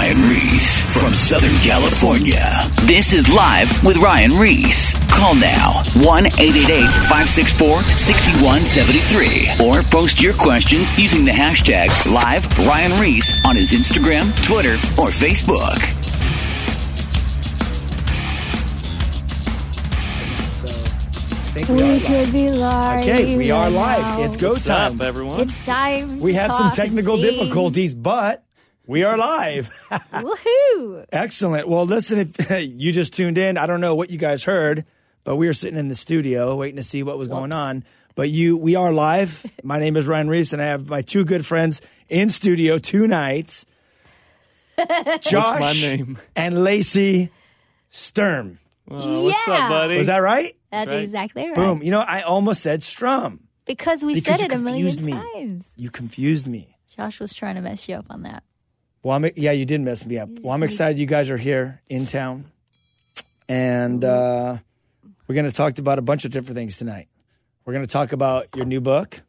Ryan Ries from Southern California. This is Live with Ryan Ries. Call now 1 888 564 6173 or post your questions using the hashtag Live Ryan Ries on his Instagram, Twitter, or Facebook. So, I think we, We could be live. Okay, we are live. now. It's go What's time. up, everyone? It's time. we to had some talk and technical sing. difficulties, but we are live. Woohoo! Excellent. Well, listen, if you just tuned in, I don't know what you guys heard, but we were sitting in the studio waiting to see what was going on. But you, we are live. My name is Ryan Ries, and I have my two good friends in studio two nights. Josh my name? and Lacey Sturm. Oh, what's Yeah. up, buddy? Was that right? That's right. exactly right. Boom. You know, I almost said Strum. Because we Because said it a million confused me. times. You confused me. Josh was trying to mess you up on that. Well, I'm, yeah, you did mess me up. Well, I'm excited you guys are here in town. And uh, we're going to talk about a bunch of different things tonight. We're going to talk about your new book.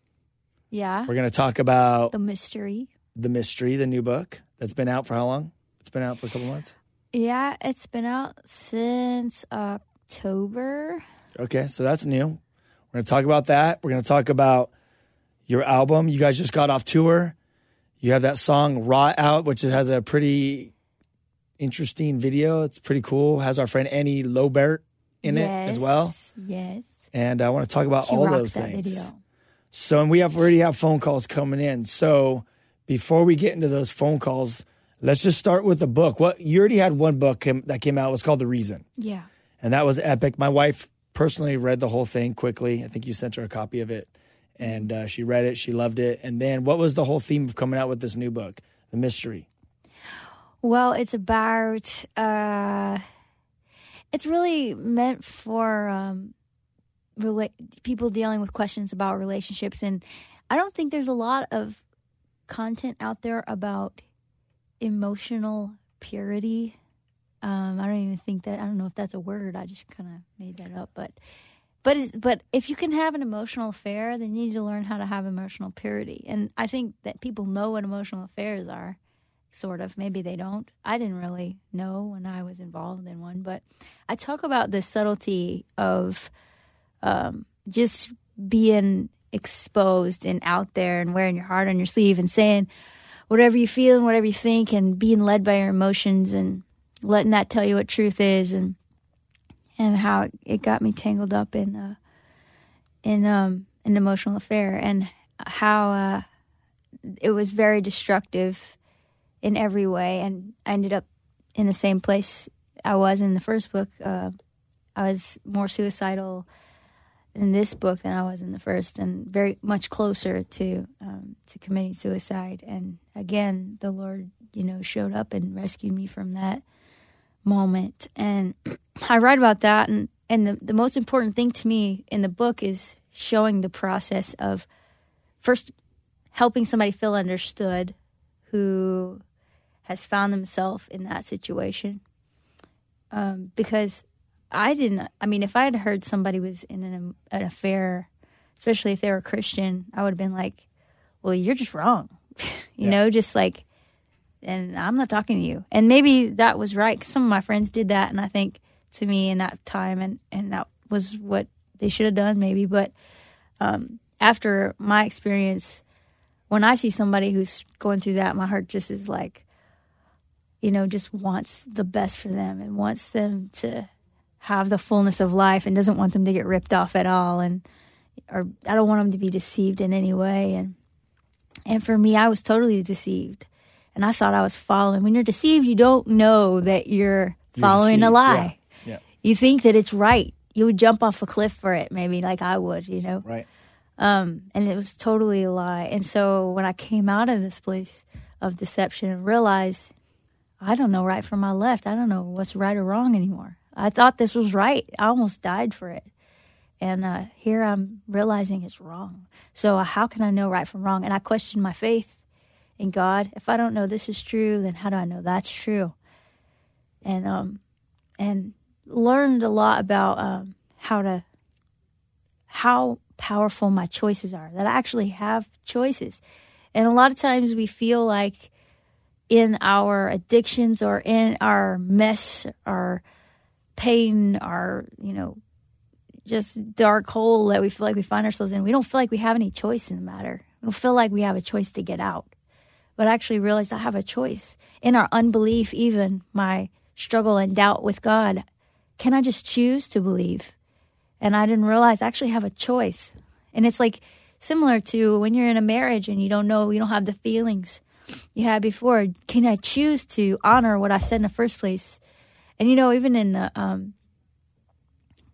Yeah. We're going to talk about The mystery. The Mystery, the new book that's been out for how long? It's been out for a couple months. Yeah, it's been out since October. Okay, so that's new. We're going to talk about that. We're going to talk about your album. You guys just got off tour. You have that song Raw out, which has a pretty interesting video. It's pretty cool. Has our friend Annie Lobert in it as well. Yes. And I want to talk about She all those that things. video. So, and we have already have phone calls coming in. So, before we get into those phone calls, let's just start with the book. What you already had one book came, that came out. It was called The Reason, Yeah. and that was epic. My wife personally read the whole thing quickly. I think you sent her a copy of it, and uh, she read it. She loved it. And then, what was the whole theme of coming out with this new book, The Mystery? Well, it's about uh it's really meant for um rela- people dealing with questions about relationships and I don't think there's a lot of content out there about emotional purity. Um I don't even think that I don't know if that's a word. I just kind of made that up, but but but if you can have an emotional affair, then you need to learn how to have emotional purity. And I think that people know what emotional affairs are sort of. Maybe they don't. I didn't really know when I was involved in one, but I talk about the subtlety of um, just being exposed and out there and wearing your heart on your sleeve and saying whatever you feel and whatever you think and being led by your emotions and letting that tell you what truth is and and how it, got me tangled up in uh, in um, an emotional affair and how uh, it was very destructive in every way and I ended up in the same place I was in the first book. Uh, I was more suicidal in this book than I was in the first, and very much closer to um, to committing suicide. And again, the Lord, you know, showed up and rescued me from that moment. And I write about that, and and the the most important thing to me in the book is showing the process of first helping somebody feel understood who has found themselves in that situation. Um, because I didn't, I mean, if I had heard somebody was in an, an affair, especially if they were a Christian, I would have been like, well, you're just wrong. you Yeah. know, just like, and I'm not talking to you. And maybe that was right 'cause some of my friends did that. And I think to me in that time, and, and that was what they should have done, maybe. But um, after my experience, when I see somebody who's going through that, my heart just is like, you know, just wants the best for them and wants them to have the fullness of life and doesn't want them to get ripped off at all and or I don't want them to be deceived in any way and and for me I was totally deceived and I thought I was following when you're deceived you don't know that you're, You're following a lie Yeah. you think that it's right you would jump off a cliff for it maybe like I would you know Right. um, and it was totally a lie. And so when I came out of this place of deception and realized I don't know right from my left, I don't know what's right or wrong anymore. I thought this was right. I almost died for it. And uh, here I'm realizing it's wrong. So uh, how can I know right from wrong? And I questioned my faith in God. If I don't know this is true, then how do I know that's true? And um, and learned a lot about um, how to how powerful my choices are, that I actually have choices. And a lot of times we feel like in our addictions or in our mess, our pain, our, you know, just dark hole that we feel like we find ourselves in, we don't feel like we have any choice in the matter. We don't feel like we have a choice to get out. But I actually realized I have a choice. In our unbelief, even my struggle and doubt with God, can I just choose to believe? And I didn't realize I actually have a choice. And it's like similar to when you're in a marriage and you don't know, you don't have the feelings you had before. Can I choose to honor what I said in the first place? And you know, even in the um,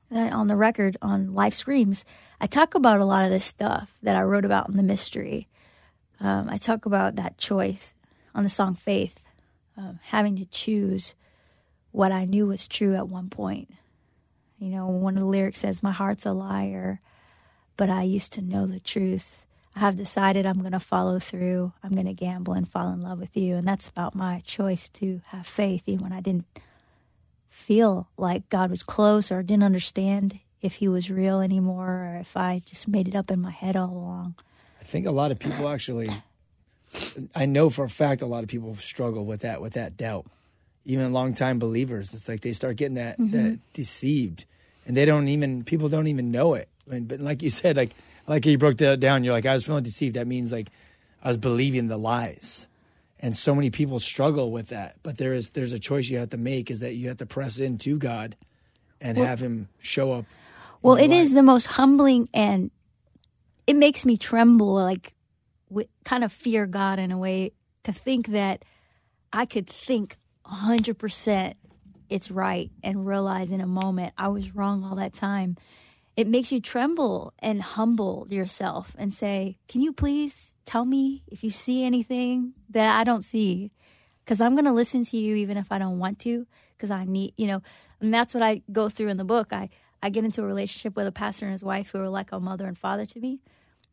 on the record on Life Screams, I talk about a lot of this stuff that I wrote about in the mystery. Um, I talk about that choice on the song Faith, um, having to choose what I knew was true at one point. You know, one of the lyrics says, My heart's a liar, but I used to know the truth. I have decided I'm going to follow through. I'm going to gamble and fall in love with you. And that's about my choice to have faith, even when I didn't feel like God was close or didn't understand if he was real anymore or if I just made it up in my head all along. I think a lot of people actually, I know for a fact, a lot of people struggle with that, with that doubt. Even longtime believers, it's like they start getting that, mm-hmm. that deceived and they don't even, people don't even know it. And, but like you said, like, like you broke that down, you're like, I was feeling deceived. That means like I was believing the lies and so many people struggle with that but there is there's a choice you have to make is that you have to press into god and well, have him show up well it life. is the most humbling and it makes me tremble like kind of fear god in a way to think that i could think 100% it's right and realize in a moment i was wrong all that time it makes you tremble and humble yourself and say, Can you please tell me if you see anything that I don't see? Because I'm going to listen to you even if I don't want to, because I need, you know, and that's what I go through in the book. I, I get into a relationship with a pastor and his wife who are like a mother and father to me.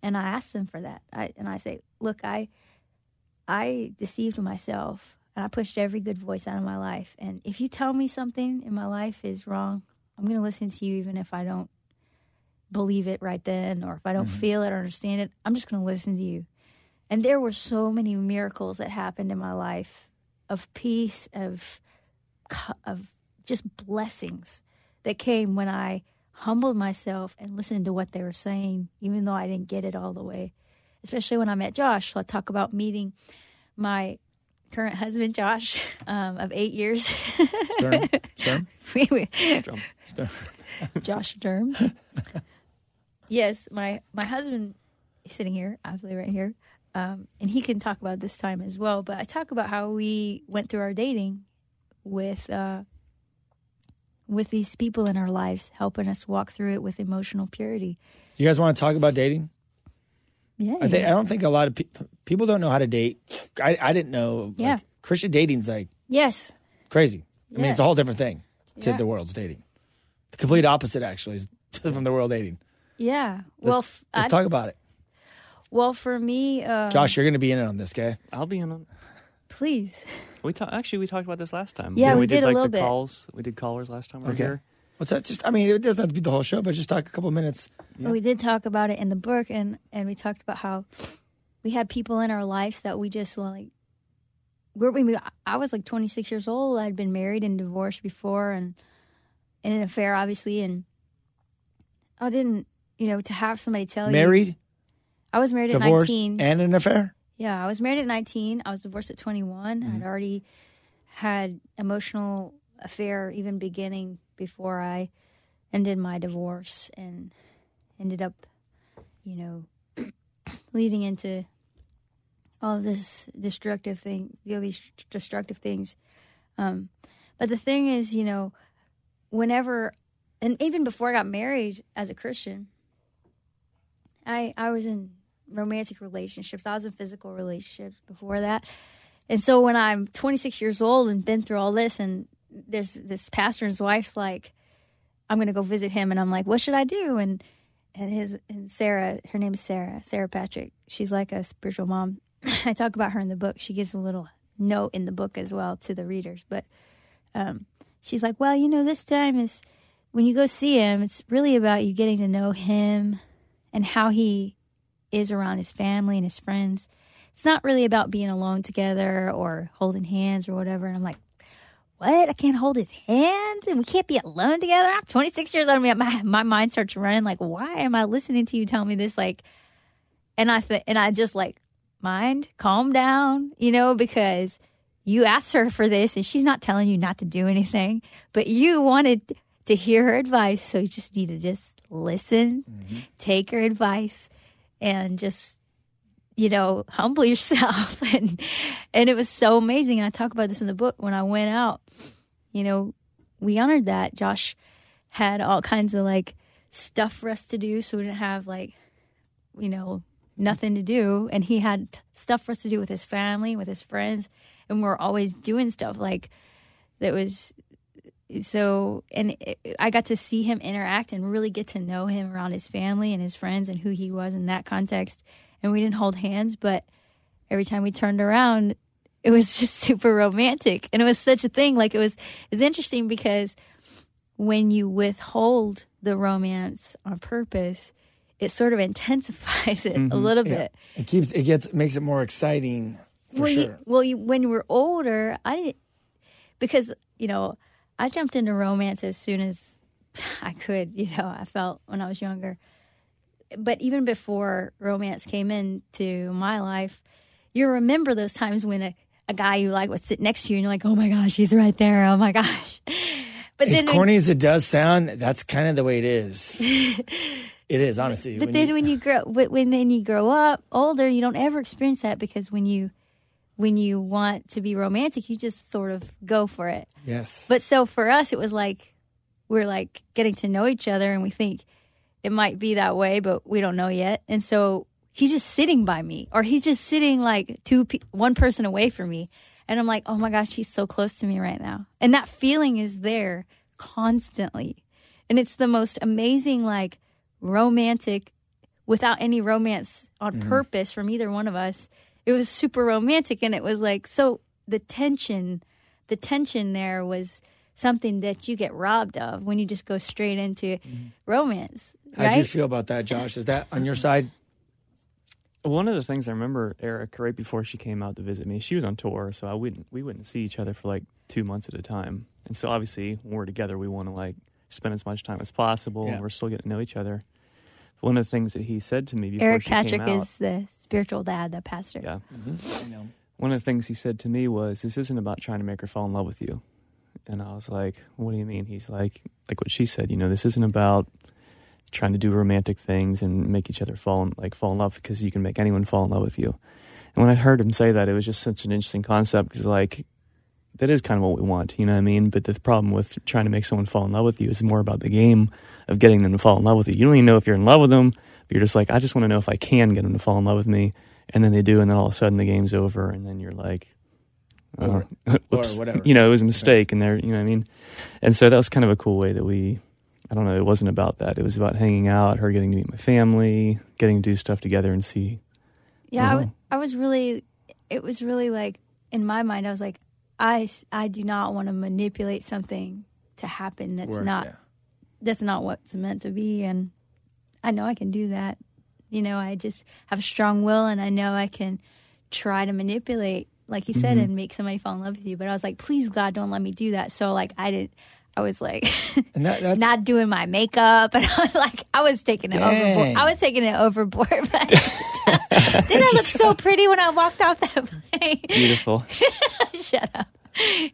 And I ask them for that. I, and I say, Look, I, I deceived myself and I pushed every good voice out of my life. And if you tell me something in my life is wrong, I'm going to listen to you even if I don't believe it right then or if I don't mm-hmm. feel it or understand it, I'm just going to listen to you. And there were so many miracles that happened in my life of peace, of of just blessings that came when I humbled myself and listened to what they were saying, even though I didn't get it all the way. Especially when I met Josh. So I talk about meeting my current husband, Josh, um, of eight years. Sturm. Sturm. Sturm. Josh Sturm. yes, my my husband is sitting here, absolutely right here, um, and he can talk about this time as well. But I talk about how we went through our dating with uh, with these people in our lives, helping us walk through it with emotional purity. You guys want to talk about dating? Yeah, I think I don't think a lot of pe- people don't know how to date. I I didn't know. Yeah, like, Christian dating's like yes, crazy. I yeah. mean, it's a whole different thing to yeah. the world's dating. The complete opposite, actually, is from the world dating. Yeah. Well, let's, let's talk about it. Well, for me, um, Josh, you're going to be in on this, okay? I'll be in on. Please. We ta- actually we talked about this last time. Yeah, we, we did, did, like a little the bit. calls. We did callers last time. We okay. Here. What's that? Just I mean, it doesn't have to be the whole show, but just talk a couple minutes. Yeah. We did talk about it in the book, and and we talked about how we had people in our lives that we just like. We're, we, I was like 26 years old. I'd been married and divorced before, and in an affair, obviously, and I didn't you know, to have somebody tell married? you. Married? I was married Divorced at 19. And an affair? Yeah, I was married at 19. I was divorced at 21. Mm-hmm. I'd already had emotional affair even beginning before I ended my divorce and ended up, you know, leading into all this destructive thing, all these destructive things. Um, but the thing is, you know, whenever, and even before I got married as a Christian, I I was in romantic relationships. I was in physical relationships before that. And so when I'm 26 years old and been through all this, and there's this pastor and his wife's like, I'm going to go visit him, and I'm like, what should I do? And and his and Sarah, her name is Sarah, Sarah Patrick. She's like a spiritual mom. I talk about her in the book. She gives a little note in the book as well to the readers, but um, she's like, well, you know, this time is when you go see him. It's really about you getting to know him and how he is around his family and his friends. it's not really about being alone together or holding hands or whatever. And I'm like, what? I can't hold his hand and we can't be alone together. I'm 26 years old. My, my mind starts running like, why am I listening to you tell me this? Like, and I th- and I just like, mind, calm down, you know, because you asked her for this and she's not telling you not to do anything, but you wanted to hear her advice. So you just need to just listen, mm-hmm. take her advice and just you know, humble yourself. and and it was so amazing. And I talk about this in the book when I went out. You know, we honored that. Josh had all kinds of like stuff for us to do, so we didn't have like, you know, nothing to do. And he had stuff for us to do with his family, with his friends, and we're always doing stuff like that was so and it, I got to see him interact and really get to know him around his family and his friends and who he was in that context and we didn't hold hands, but every time we turned around, it was just super romantic. And it was such a thing. Like it was it's interesting because when you withhold the romance on purpose, it sort of intensifies it mm-hmm. a little yeah. bit. It keeps it gets makes it more exciting for well, sure. You, well, you, when were older, I because you know I jumped into romance as soon as I could. You know, I felt when I was younger but even before romance came into my life, you remember those times when a, a guy you like would sit next to you and you're like, oh my gosh, he's right there. Oh my gosh. But as corny as it does sound, that's kind of the way it is. it is honestly. But, but then you, when you grow, when then you grow up older, you don't ever experience that because when you when you want to be romantic, you just sort of go for it. Yes. But so for us, it was like we're like getting to know each other, and we think it might be that way, but we don't know yet. And so he's just sitting by me, or he's just sitting like two, one person away from me, and I'm like, oh my gosh, he's so close to me right now, and that feeling is there constantly, and it's the most amazing, like romantic, without any romance on mm-hmm. purpose from either one of us. It was super romantic, and it was like so the tension, the tension there was something that you get robbed of when you just go straight into mm-hmm. romance. How do you feel about that, Josh? Is that on your side? One of the things I remember, Eric, right before she came out to visit me, she was on tour, so I wouldn't we wouldn't see each other for like two months at a time. And so obviously, when we're together, we want to like spend as much time as possible. Yeah. We're still getting to know each other. But one of the things that he said to me before Eric she Patrick came out, is the spiritual dad, the pastor. Yeah, mm-hmm. I know. One of the things he said to me was, "This isn't about trying to make her fall in love with you." And I was like, "What do you mean?" He's like, "Like what she said. You know, this isn't about." trying to do romantic things and make each other fall in, like fall in love because you can make anyone fall in love with you. And when I heard him say that, it was just such an interesting concept because like that is kind of what we want, you know what I mean? But the problem with trying to make someone fall in love with you is more about the game of getting them to fall in love with you. You don't even know if you're in love with them, but you're just like, I just want to know if I can get them to fall in love with me. And then they do, and then all of a sudden the game's over, and then you're like, oh, or, or whatever. You know, it was a mistake, and they're, you know what I mean? And so that was kind of a cool way that we I don't know. It wasn't about that. It was about hanging out, her getting to meet my family, getting to do stuff together and see. Yeah, I, w- I was really. It was really like in my mind. I was like, I I do not want to manipulate something to happen that's Work, not yeah. that's not what's meant to be, and I know I can do that. You know, I just have a strong will, and I know I can try to manipulate, like you said, mm-hmm. and make somebody fall in love with you. But I was like, please God, don't let me do that. So like, I didn't. I was like that, not doing my makeup, and I was like, I was taking it Dang. overboard. I was taking it overboard. But did I look so pretty when I walked off that plane? Beautiful. Shut up.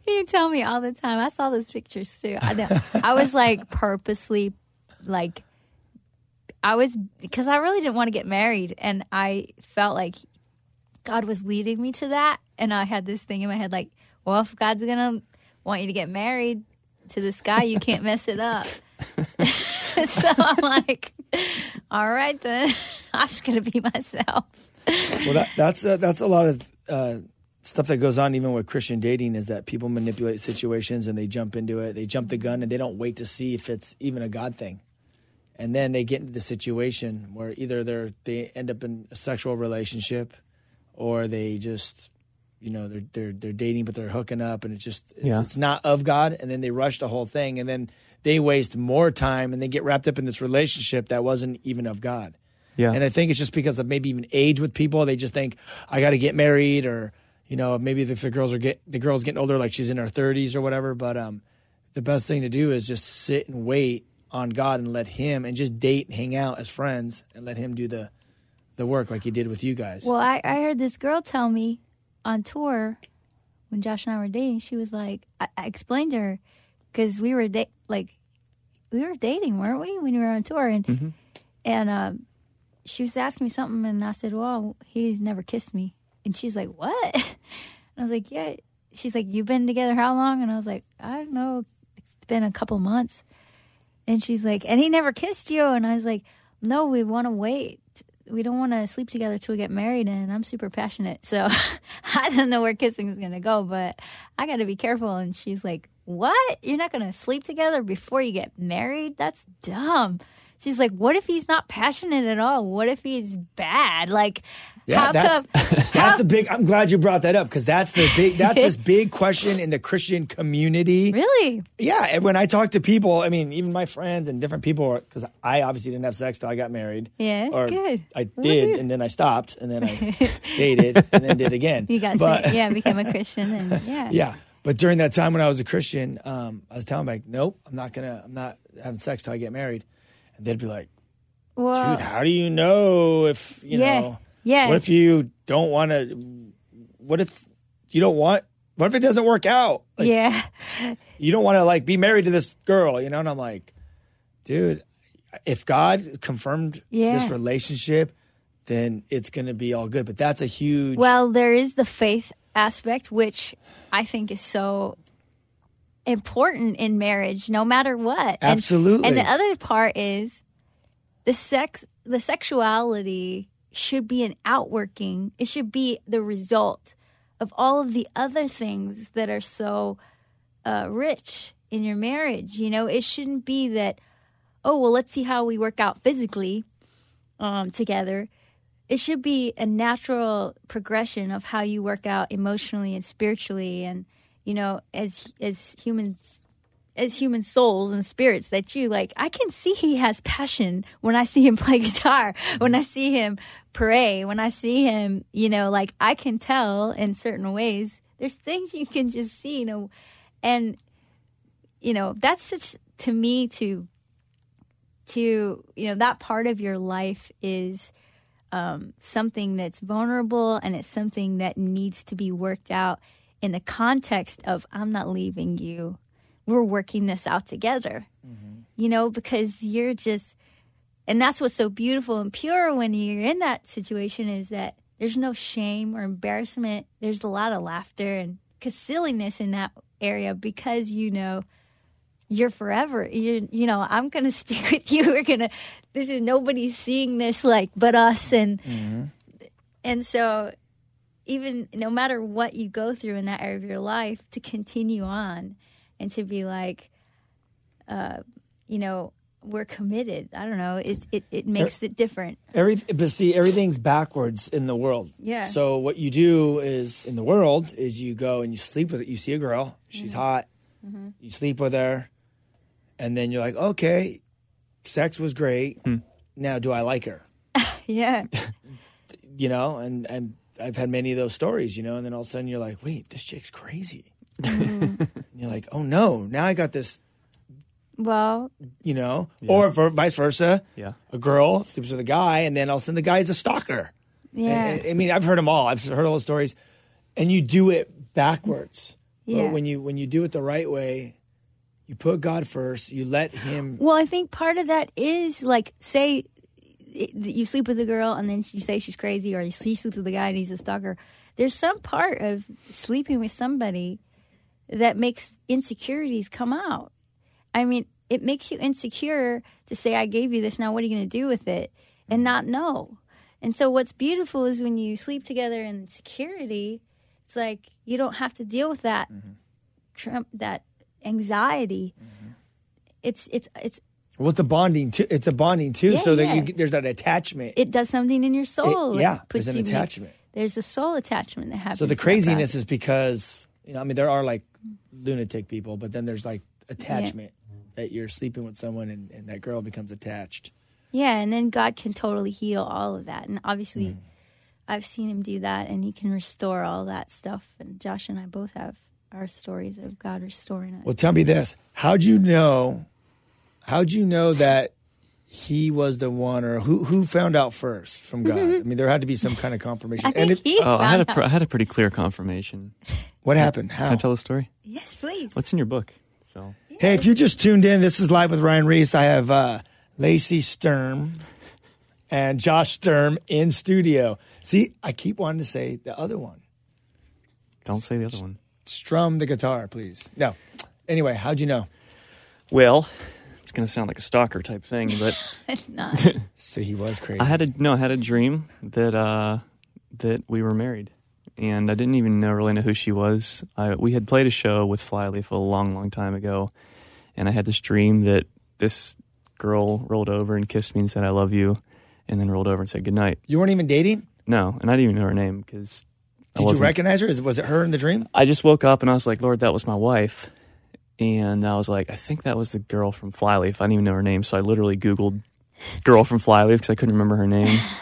You tell me all the time. I saw those pictures too. I know. I was like purposely, like, I was because I really didn't want to get married, and I felt like God was leading me to that, and I had this thing in my head, like, well, if God's gonna want you to get married, to this guy, you can't mess it up. so I'm like, all right then, I'm just gonna be myself. well, that, that's uh, that's a lot of uh, stuff that goes on even with Christian dating is that people manipulate situations and they jump into it, they jump the gun, and they don't wait to see if it's even a God thing, and then they get into the situation where either they're they end up in a sexual relationship, or they just you know they're they're they're dating but they're hooking up and it's just it's, yeah. it's not of God and then they rush the whole thing and then they waste more time and they get wrapped up in this relationship that wasn't even of God. Yeah. And I think it's just because of maybe even age with people. They just think I got to get married, or you know, maybe if the girls are get the girl's getting older, like she's in her thirties or whatever. But um, the best thing to do is just sit and wait on God and let Him and just date and hang out as friends and let Him do the the work like He did with you guys. Well, I, I heard this girl tell me on tour when Josh and I were dating. She was like, I, I explained to her because we were da- like, we were dating, weren't we, when we were on tour? And and um, she was asking me something, and I said, "Well, he's never kissed me." And she's like, "What?" And I was like, "Yeah." She's like, "You've been together how long?" And I was like, "I don't know. It's been a couple months." And she's like, "And he never kissed you?" And I was like, "No, we want to wait." We don't want to sleep together till we get married and i'm super passionate so i don't know where kissing is going to go but i got to be careful. And she's like what? You're not going to sleep together before you get married? That's dumb she's like what if he's not passionate at all what if he's bad like Yeah, how that's come that's a big. I'm glad you brought that up because that's the big. That's this big question in the Christian community. really Yeah, and when I talk to people, I mean, even my friends and different people, because I obviously didn't have sex till I got married. Yeah, or good. I Woohoo. did, and then I stopped, and then I dated, and then did again. you got but, saved, yeah became a christian and yeah yeah. But during that time when I was a Christian, um, I was telling them like, nope, I'm not gonna, I'm not having sex till I get married, they'd be like, well, dude, how do you know if you yeah know? yeah What if you don't want to? What if you don't want? What if it doesn't work out? Like, yeah you don't want to like be married to this girl, you know? And I'm like, dude, if God confirmed Yeah. this relationship, then it's going to be all good. But that's a huge. Well, there is the faith aspect, which I think is so important in marriage, no matter what. And- Absolutely. And, the other part is the sex, the sexuality should be an outworking. It should be the result of all of the other things that are so uh, rich in your marriage. You know, it shouldn't be that. Oh well, let's see how we work out physically um, together it should be a natural progression of how you work out emotionally and spiritually and you know as as humans as human souls and spirits that you like i can see he has passion when i see him play guitar when i see him pray when i see him you know like i can tell in certain ways. There's things you can just see you know and you know that's just to me to to you know that part of your life is um, something that's vulnerable and it's something that needs to be worked out in the context of i'm not leaving you we're working this out together mm-hmm. you know because you're just and that's what's so beautiful and pure when you're in that situation is that there's no shame or embarrassment there's a lot of laughter and silliness in that area because you know you're forever. You you know, I'm gonna stick with you. We're gonna. This is nobody's seeing this like but us, and mm-hmm. and so even no matter what you go through in that area of your life, to continue on and to be like, uh, you know, we're committed. I don't know. It it it makes it different. Every, but see, everything's backwards in the world. Yeah. So what you do is in the world is you go and you sleep with it. You see a girl, she's mm-hmm. hot. Mm-hmm. You sleep with her, and then you're like, okay, sex was great. Hmm. Now, do I like her? Yeah. You know, and and I've had many of those stories. You know, and then all of a sudden you're like, wait, this chick's crazy. Mm-hmm. And you're like, oh no, now I got this. Well, You know, or for vice versa. Yeah. A girl sleeps with a guy, and then all of a sudden the guy is a stalker. yeah. And- I mean, I've heard them all. I've heard all those stories, and you do it backwards. Yeah. But when you when you do it the right way, you put God first. You let Him. Well, I think part of that is like, say it- you sleep with a girl and then you say she's crazy, or she sleeps with a guy and he's a stalker. There's some part of sleeping with somebody that makes insecurities come out. I mean, it makes you insecure to say, I gave you this, now what are you going to do with it? And not know. And so, what's beautiful is when you sleep together in security, it's like you don't have to deal with that, mm-hmm. trum- that anxiety. Mm-hmm. It's it's it's Well, it's a bonding too. It's a bonding too. Yeah, so that yeah. you, there's that attachment. it does something in your soul. It- yeah, there's an in- attachment. there's a soul attachment that happens. So the craziness is because you know, I mean, there are like lunatic people, but then there's like attachment that you're sleeping with someone and, and that girl becomes attached. Yeah, and then God can totally heal all of that. And obviously, Mm. I've seen him do that, and he can restore all that stuff. And Josh and I both have our stories of God restoring us. Well, tell me this: How'd you know? How'd you know that he was the one, or who who found out first from God? I mean, there had to be some kind of confirmation. I and think it, he Oh, I had a found pr- I had a pretty clear confirmation. what happened? How? Can I tell a story? Yes, please. What's in your book? So Hey, if you just tuned in, this is live with Ryan Ries. I have uh, Lacey Sturm and Josh Sturm in studio. See, I keep wanting to say the other one. don't say the other one. Strum the guitar, please. No. Anyway, how'd you know? Well, it's gonna sound like a stalker type thing, but It's not. So he was crazy. I had a no, I had a dream that uh that we were married, and I didn't even know really know who she was. I, we had played a show with Flyleaf a long, long time ago, and I had this dream that this girl rolled over and kissed me and said I love you, and then rolled over and said goodnight. you weren't even dating? No, and I didn't even know her name because Did you recognize her? Is, was it her in the dream? I just woke up and I was like, Lord, that was my wife. And I was like, I think that was the girl from Flyleaf. I didn't even know her name. So I literally Googled girl from Flyleaf because I couldn't remember her name.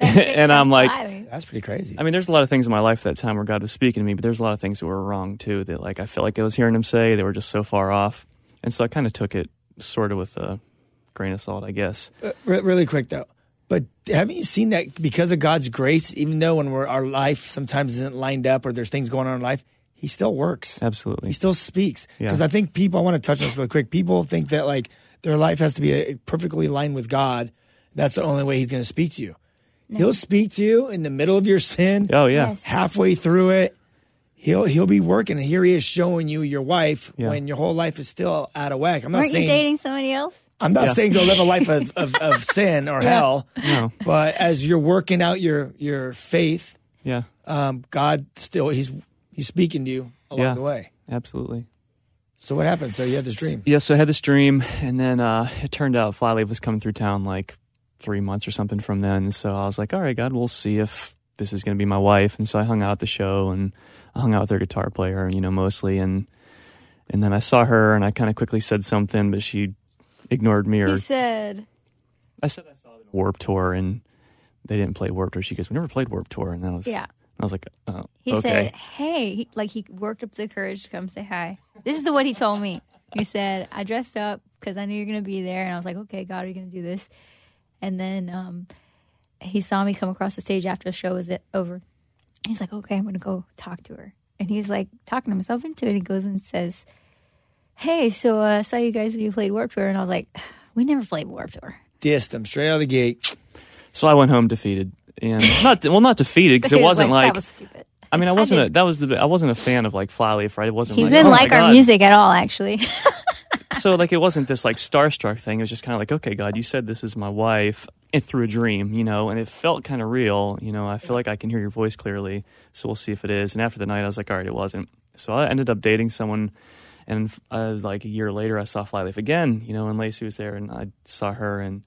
and I'm like, That's pretty crazy. I mean, there's a lot of things in my life at that time where God was speaking to me, but there's a lot of things that were wrong too. That like I felt like I was hearing him say, they were just so far off. And so I kind of took it sort of with a grain of salt, I guess. Uh, re- really quick though. But haven't you seen that because of God's grace, even though when we're, our life sometimes isn't lined up or there's things going on in life, He still works. Absolutely. He still speaks. Yeah. Because I think people, I want to touch on this really quick. People think that like their life has to be uh perfectly aligned with God. That's the only way He's going to speak to you. He'll speak to you in the middle of your sin, Oh yeah. Yes. halfway through it. He'll he'll be working, and here he is showing you your wife Yeah. when your whole life is still out of whack. I'm not Weren't you saying dating somebody else? I'm not Yeah. saying go live a life of, of, of sin or hell, No. but as you're working out your your faith, Yeah. um, God still he's he's speaking to you along Yeah. the way. Absolutely. So what happened? So you had this dream. Yeah, so I had this dream, and then uh, it turned out Flyleaf was coming through town like three months or something from then. So I was like, all right, God, we'll see if this is going to be my wife. And so I hung out at the show, and I hung out with their guitar player, and you know, mostly. And and then I saw her, and I kind of quickly said something, but she ignored me. Or He said, I said I saw them Warp Tour, and they didn't play Warp Tour. She goes, we never played Warp Tour, and that was "Yeah." I was like, oh, He okay. said, "Hey," he, like he worked up the courage to come say hi. This is the what he told me. He said, "I dressed up because I knew you're going to be there," and I was like, "Okay, God, are you going to do this?" And then um, he saw me come across the stage after the show was over. He's like, "Okay, I'm going to go talk to her," and he's like talking himself into it. He goes and says, "Hey, so uh, I saw you guys when you played Warp Tour," and I was like, "We never played Warp Tour." Dissed him straight out of the gate. so I went home defeated, and not well, not defeated because So it was wasn't like that was stupid. I mean, I wasn't. A, that was the. I wasn't a fan of like Flyleaf, right? It wasn't. He like, didn't oh like our God. music at all, actually. So like, it wasn't this like starstruck thing. It was just kind of like, okay, God, you said this is my wife, and through a dream, you know, and it felt kind of real. You know, I feel like I can hear your voice clearly. So we'll see if it is. And after the night, I was like, all right, it wasn't. So I ended up dating someone, and uh, like a year later, I saw Flyleaf again. You know, and Lacey was there, and I saw her, and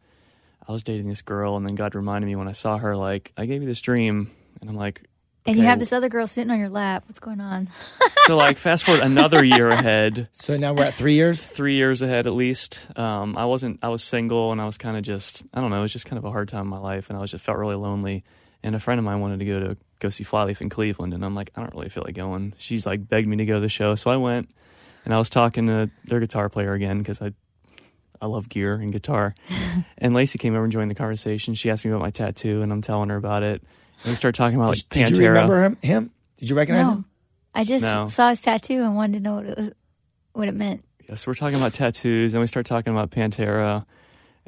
I was dating this girl, and then God reminded me when I saw her, like, I gave you this dream, and I'm like. and you have this other girl sitting on your lap. What's going on? so like fast forward another year ahead So now we're at three years. three years ahead at least um, i wasn't i was single and i was kind of just i don't know it was just kind of a hard time in my life and i was just felt really lonely and a friend of mine wanted to go to go see flyleaf in cleveland and i'm like i don't really feel like going she's like begged me to go to the show so i went and i was talking to their guitar player again because i I love gear and guitar. and Lacey came over and joined the conversation. She asked me about my tattoo, and I'm telling her about it. And we started talking about like Did Pantera. you remember him? Him? Did you recognize No, him? I just No. saw his tattoo and wanted to know what it was, what it meant. Yes, we're talking about tattoos, and we start talking about Pantera,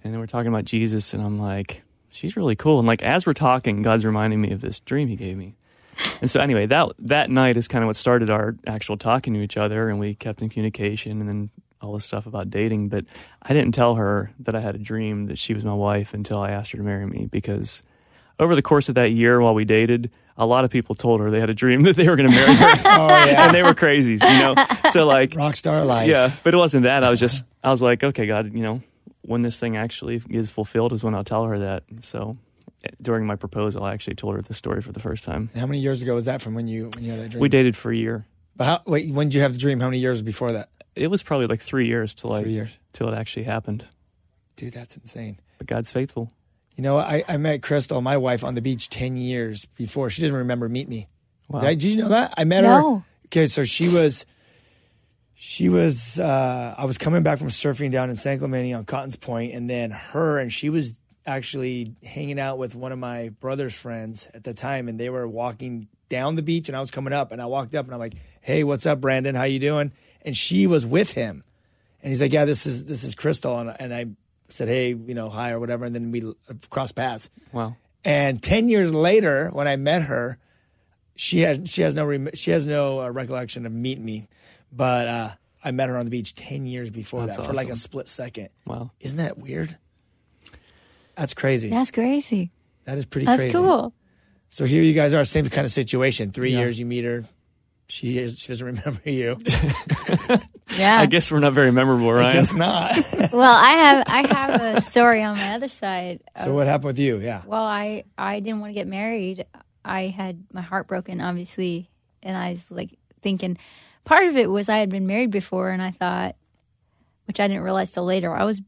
and then we're talking about Jesus, and I'm like, she's really cool. And like as we're talking, God's reminding me of this dream He gave me. And so anyway, that that night is kind of what started our actual talking to each other, and we kept in communication, and then all this stuff about dating. But I didn't tell her that I had a dream that she was my wife until I asked her to marry me, because over the course of that year while we dated, a lot of people told her they had a dream that they were going to marry her, Oh yeah, and they were crazies, you know. So like rock star life. yeah, but it wasn't that. I was just, I was like, okay, God, you know, when this thing actually is fulfilled is when I'll tell her that. So eh, during my proposal, I actually told her the story for the first time. How many years ago was that from when you when you had that dream? We dated for a year. But how, wait, when did you have the dream? How many years before that? It was probably like three years till I Three years. till it actually happened. Dude, that's insane. But God's faithful. You know, I, I met Crystal, my wife, on the beach 10 years before. She doesn't remember meet me. Wow. Did, I- did you know that? I met No. her. Okay, so she was, she was, uh, I was coming back from surfing down in San Clemente on Cotton's Point, and then her and she was actually hanging out with one of my brother's friends at the time, and they were walking down the beach, and I was coming up, and I walked up, and I'm like, "Hey, what's up, Brandon? How you doing?" And she was with him, and he's like, "Yeah, this is this is Crystal," and, and I said, "Hey, you know, hi or whatever," and then we crossed paths. Wow. And ten years later, when I met her, she has she has no rem- she has no uh, recollection of meeting me, but uh, I met her on the beach ten years before That's that for like a split second. Wow. Isn't that weird? That's crazy. That's crazy. that is pretty That's crazy. cool. So here you guys are, same kind of situation. Three Yeah. years, you meet her. She is, she doesn't remember you. Yeah. I guess we're not very memorable, right? I guess not. well, I have I have a story on my other side. so what happened with you? Yeah. Well, I I didn't want to get married. I had my heart broken, obviously, and I was like thinking. Part of it was I had been married before, and I thought, which I didn't realize till later, I was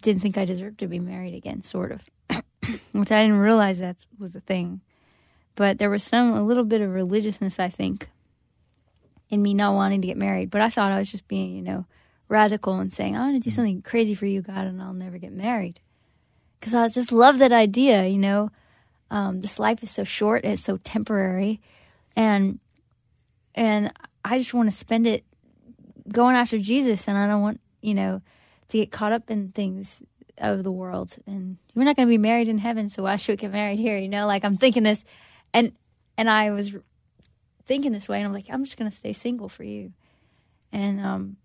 didn't think I deserved to be married again, sort of, which I didn't realize that was the thing. But there was some a little bit of religiousness, I think, in me not wanting to get married. But I thought I was just being, you know, radical and saying, I want to do something crazy for you, God, and I'll never get married. Because I just love that idea, you know. Um, this life is so short, it's so temporary, and and I just want to spend it going after Jesus, and I don't want you know to get caught up in things of the world. And we're not going to be married in heaven, so why should we get married here? You know, like I'm thinking this, and and I was thinking this way, and I'm like, I'm just going to stay single for you, and um,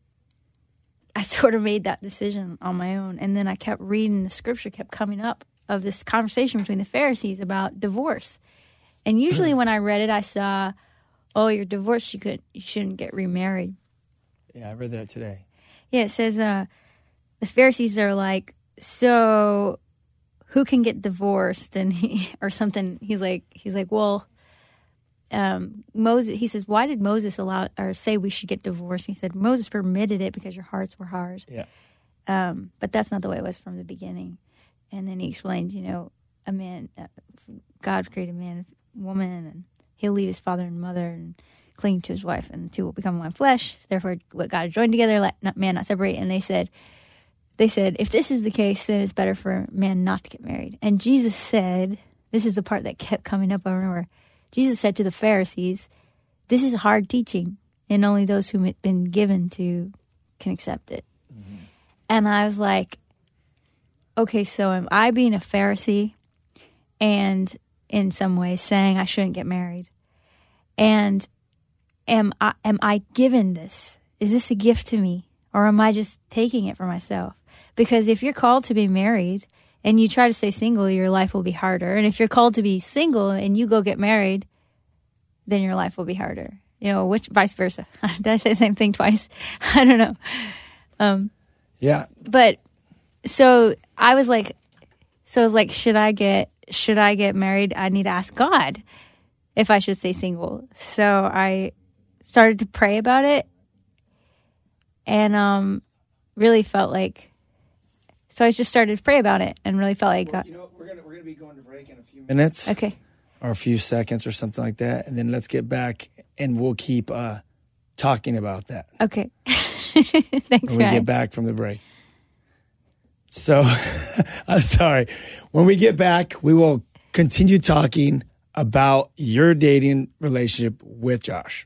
I sort of made that decision on my own. And then I kept reading the scripture, kept coming up of this conversation between the Pharisees about divorce. And usually when I read it, I saw, oh, you're divorced, you could you shouldn't get remarried. Yeah, I read that today. Yeah, it says uh, the Pharisees are like, so who can get divorced and he or something. He's like, he's like, well, um, Moses. He says, why did Moses allow or say we should get divorced? he said Moses permitted it because your hearts were hard. Yeah. Um, but that's not the way it was from the beginning. And then he explained, you know, a man, uh, God created man, and woman, and he'll leave his father and mother and cling to his wife, and the two will become one flesh. Therefore, what God joined together, let not man not separate. And they said, they said, if this is the case, then it's better for man not to get married. And Jesus said, this is the part that kept coming up over and over. Jesus said to the Pharisees, this is hard teaching, and only those whom it's been given to can accept it. Mm-hmm. And I was like, okay, so am I being a Pharisee and in some ways saying I shouldn't get married? And am I am I given this? Is this a gift to me? Or am I just taking it for myself? Because if you're called to be married and you try to stay single, your life will be harder. And if you're called to be single and you go get married, then your life will be harder. You know, which vice versa. Did I say the same thing twice? I don't know. Um, Yeah. but so I was like, so I was like, should I get should I get married? I need to ask God if I should stay single. So I started to pray about it, and um, really felt like. So I just started to pray about it, and really felt like God. You know, we're gonna we're gonna be going to break in a few minutes Okay, or a few seconds or something like that, and then let's get back and we'll keep uh, talking about that okay. Thanks, when we Ryan. get back from the break. So, I'm sorry. When we get back, we will continue talking about your dating relationship with Josh.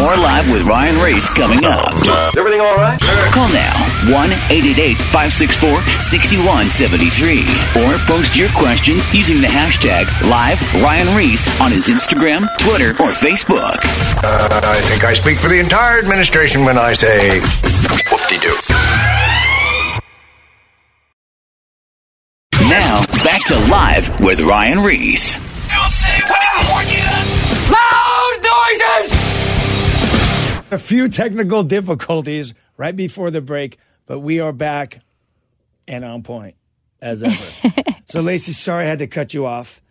More live with Ryan Ries coming up. Is everything all right? Call now 1 888 564 6173 or post your questions using the hashtag live Ryan Ries on his Instagram, Twitter, or Facebook. Uh, I think I speak for the entire administration when I say whoop-de-doo. Now, back to live with Ryan Ries. Don't say we didn't warn you. Loud noises! A few technical difficulties right before the break, but we are back and on point as ever. so, Lacey, sorry I had to cut you off.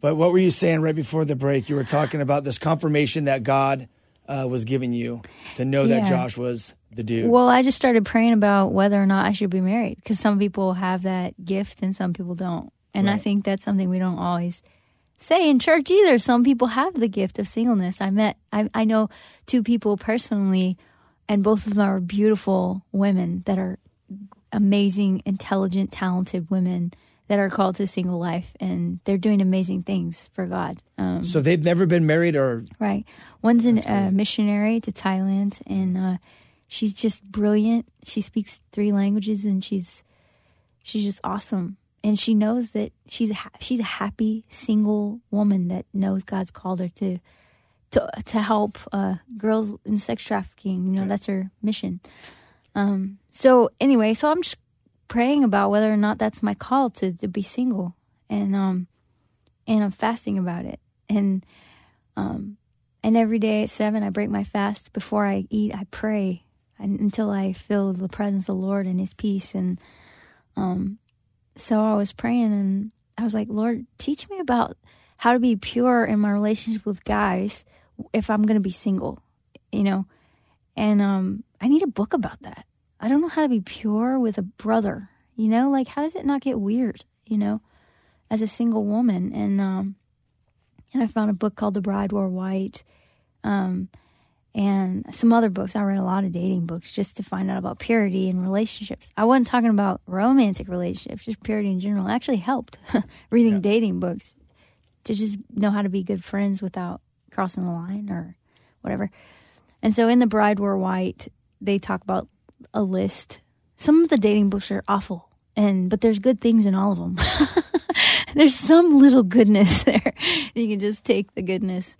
But what were you saying right before the break? You were talking about this confirmation that God uh, was giving you to know that Yeah. Josh was the dude? Well, I just started praying about whether or not I should be married because some people have that gift and some people don't. And I think that's something we don't always say in church either. Some people have the gift of singleness. I met, I, I know two people personally, and both of them are beautiful women that are amazing, intelligent, talented women that are called to single life, and they're doing amazing things for God. Um, so they've never been married, or Right. One's a uh, missionary to Thailand, and uh, she's just brilliant. She speaks three languages, and she's she's just awesome. And she knows that she's a ha- she's a happy single woman that knows God's called her to to to help uh, girls in sex trafficking. You know, that's her mission. Um, so anyway, so I'm just praying about whether or not that's my call to to be single, and um, and I'm fasting about it, and um, and every day at seven, I break my fast. Before I eat, I pray until I feel the presence of the Lord and His peace. And um, so I was praying, and I was like, Lord, teach me about how to be pure in my relationship with guys if I'm going to be single, you know. And um, I need a book about that. I don't know how to be pure with a brother, you know. Like, how does it not get weird, you know, as a single woman? And um, and I found a book called The Bride Wore White, um, and some other books. I read a lot of dating books just to find out about purity in relationships. I wasn't talking about romantic relationships, just purity in general. It actually helped reading dating books to just know how to be good friends without crossing the line or whatever. And so in The Bride Wore White, they talk about a list. Some of the dating books are awful, and but there's good things in all of them. there's some little goodness there. You can just take the goodness.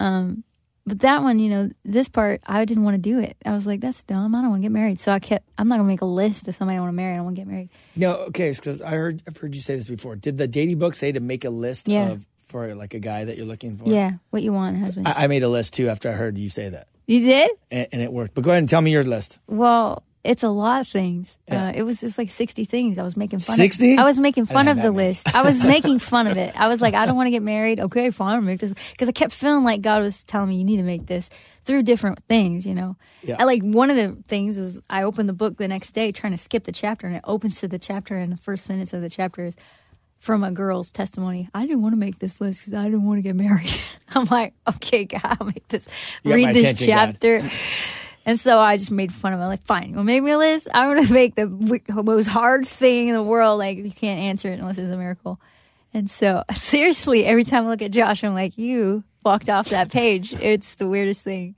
Um, but that one, you know, this part, I didn't want to do it. I was like, that's dumb. I don't want to get married. So I kept, I'm not going to make a list of somebody I want to marry. I don't want to get married. no? Okay, because I heard I've heard you say this before. Did the dating book say to make a list Yeah. of for like a guy that you're looking for? Yeah, what you want, husband. I, I made a list too after I heard you say that, you did? and, and it worked. But go ahead and tell me your list. Well, it's a lot of things. Yeah. Uh, it was just like 60 things. I was making fun 60? of. I was making fun of the many. list. I was making fun of it. I was like, I don't want to get married. Okay, fine, I'll make this. Because I kept feeling like God was telling me, you need to make this through different things, you know? Yeah. I, like one of the things was I opened the book the next day trying to skip the chapter, and it opens to the chapter, and the first sentence of the chapter is from a girl's testimony. I didn't want to make this list because I didn't want to get married. I'm like, okay, God, I'll make this. You read this attention, chapter. And so I just made fun of it. Like, fine, want make me a list? I'm going to make the w- most hard thing in the world. Like, you can't answer it unless it's a miracle. And so, seriously, every time I look at Josh, I'm like, you walked off that page. It's the weirdest thing.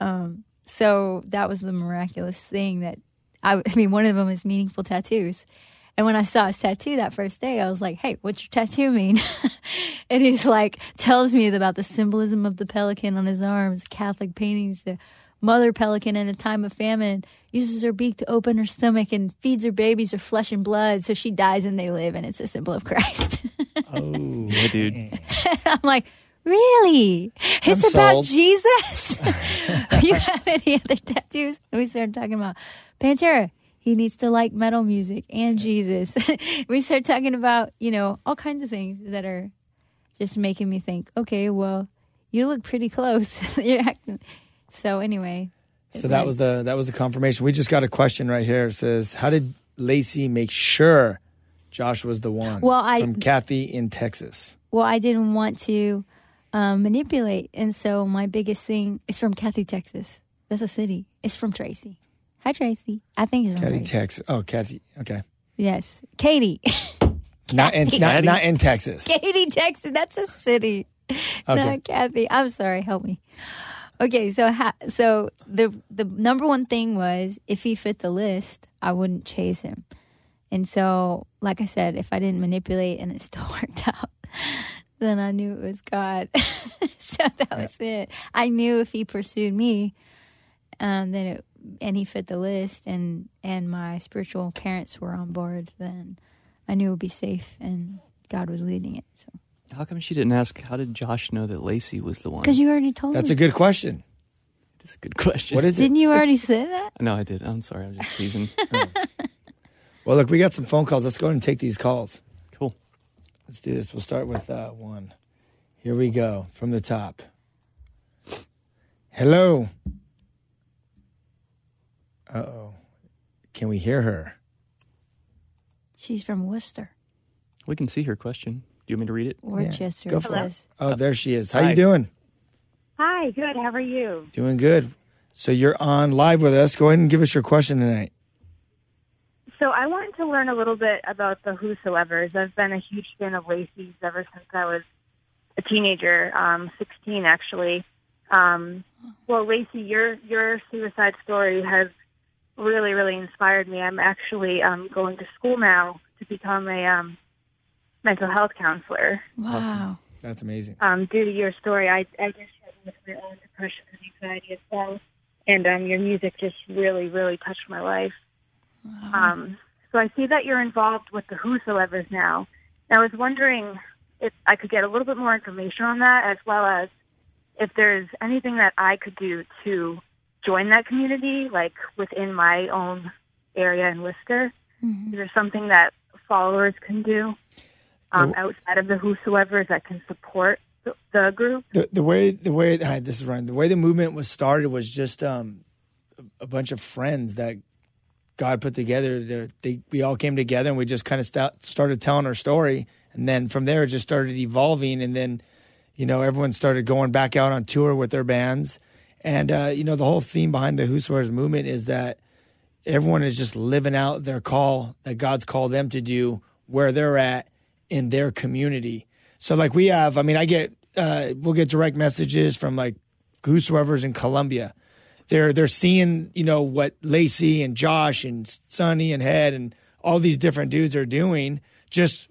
Um, so that was the miraculous thing that I, I mean, one of them is meaningful tattoos. And when I saw his tattoo that first day, I was like, hey, what's your tattoo mean? and he's like, tells me about the symbolism of the pelican on his arms, Catholic paintings, the mother pelican in a time of famine uses her beak to open her stomach and feeds her babies her flesh and blood. So she dies and they live and it's a symbol of christ. Oh, Yeah, dude. i'm like really? It's I'm about sold. jesus? You have any other tattoos? And we started talking about pantera. He needs to like metal music and jesus. We started talking about you know all kinds of things that are just making me think okay well you look pretty close. You're acting so anyway So that was the that was the confirmation. We just got a question right here. It says, "How did Lacey make sure Josh was the one?" Well, I- from Kathy in Texas. well, I didn't want to um, manipulate, and so my biggest thing is from Kathy, Texas. That's a city. It's from Tracy. Hi, Tracy. I think it's Kathy, Tracy. Texas. Oh, Kathy. Okay, Yes, Katy. not in not, not in Texas. Katy, Texas. That's a city. Okay. Not Kathy. I'm sorry. Help me. Okay, so ha- so the the number one thing was if he fit the list, I wouldn't chase him. And so, like I said, if I didn't manipulate and it still worked out, then I knew it was God. so that was it. I knew if he pursued me, um, then it and he fit the list, and and my spiritual parents were on board, then I knew it would be safe, and God was leading it. So How come she didn't ask? How did Josh know that Lacey was the one? because you already told me. That's us. a good question. That's a good question. What is it? Didn't you already say that? No, I did. I'm sorry. I was just teasing. Well, look, we got some phone calls. Let's go ahead and take these calls. cool. Let's do this. We'll start with uh, one. Here we go from the top. Hello. Uh oh. Can we hear her? She's from Worcester. We can see her question. Do you want me to read it? Worcester. go for it. says. Oh, there she is. How Hi. you doing? Hi, good. How are you? Doing good. So you're on live with us. Go ahead and give us your question tonight. So I wanted to learn a little bit about the Whosoevers. I've been a huge fan of Lacey's ever since I was a teenager, um, 16 actually. Um, well, Lacey, your your suicide story has really, really inspired me. I'm actually um, going to school now to become a um, mental health counselor. Wow. That's amazing. um, due to your story, I, I just struggle with my own depression and anxiety as well. And um, your music just really, really touched my life. Um, so I see that you're involved with the Whosoevers now. And I was wondering if I could get a little bit more information on that, as well as if there's anything that I could do to join that community, like within my own area in Worcester. Is there something that followers can do um, The- outside of the Whosoevers that can support the, the group? The the way the way hi, this is Ryan. The way the movement was started was just um, a, bunch of friends that God put together. They, they we all came together and we just kind of st- started telling our story, and then from there it just started evolving, and then you know everyone started going back out on tour with their bands, and uh, you know the whole theme behind the Whosoever's movement is that everyone is just living out their call that God's called them to do where they're at in their community. So like we have, I mean, I get uh, we'll get direct messages from like goose whosoever's in Colombia. They're they're seeing you know what Lacey and Josh and Sonny and Head and all these different dudes are doing, just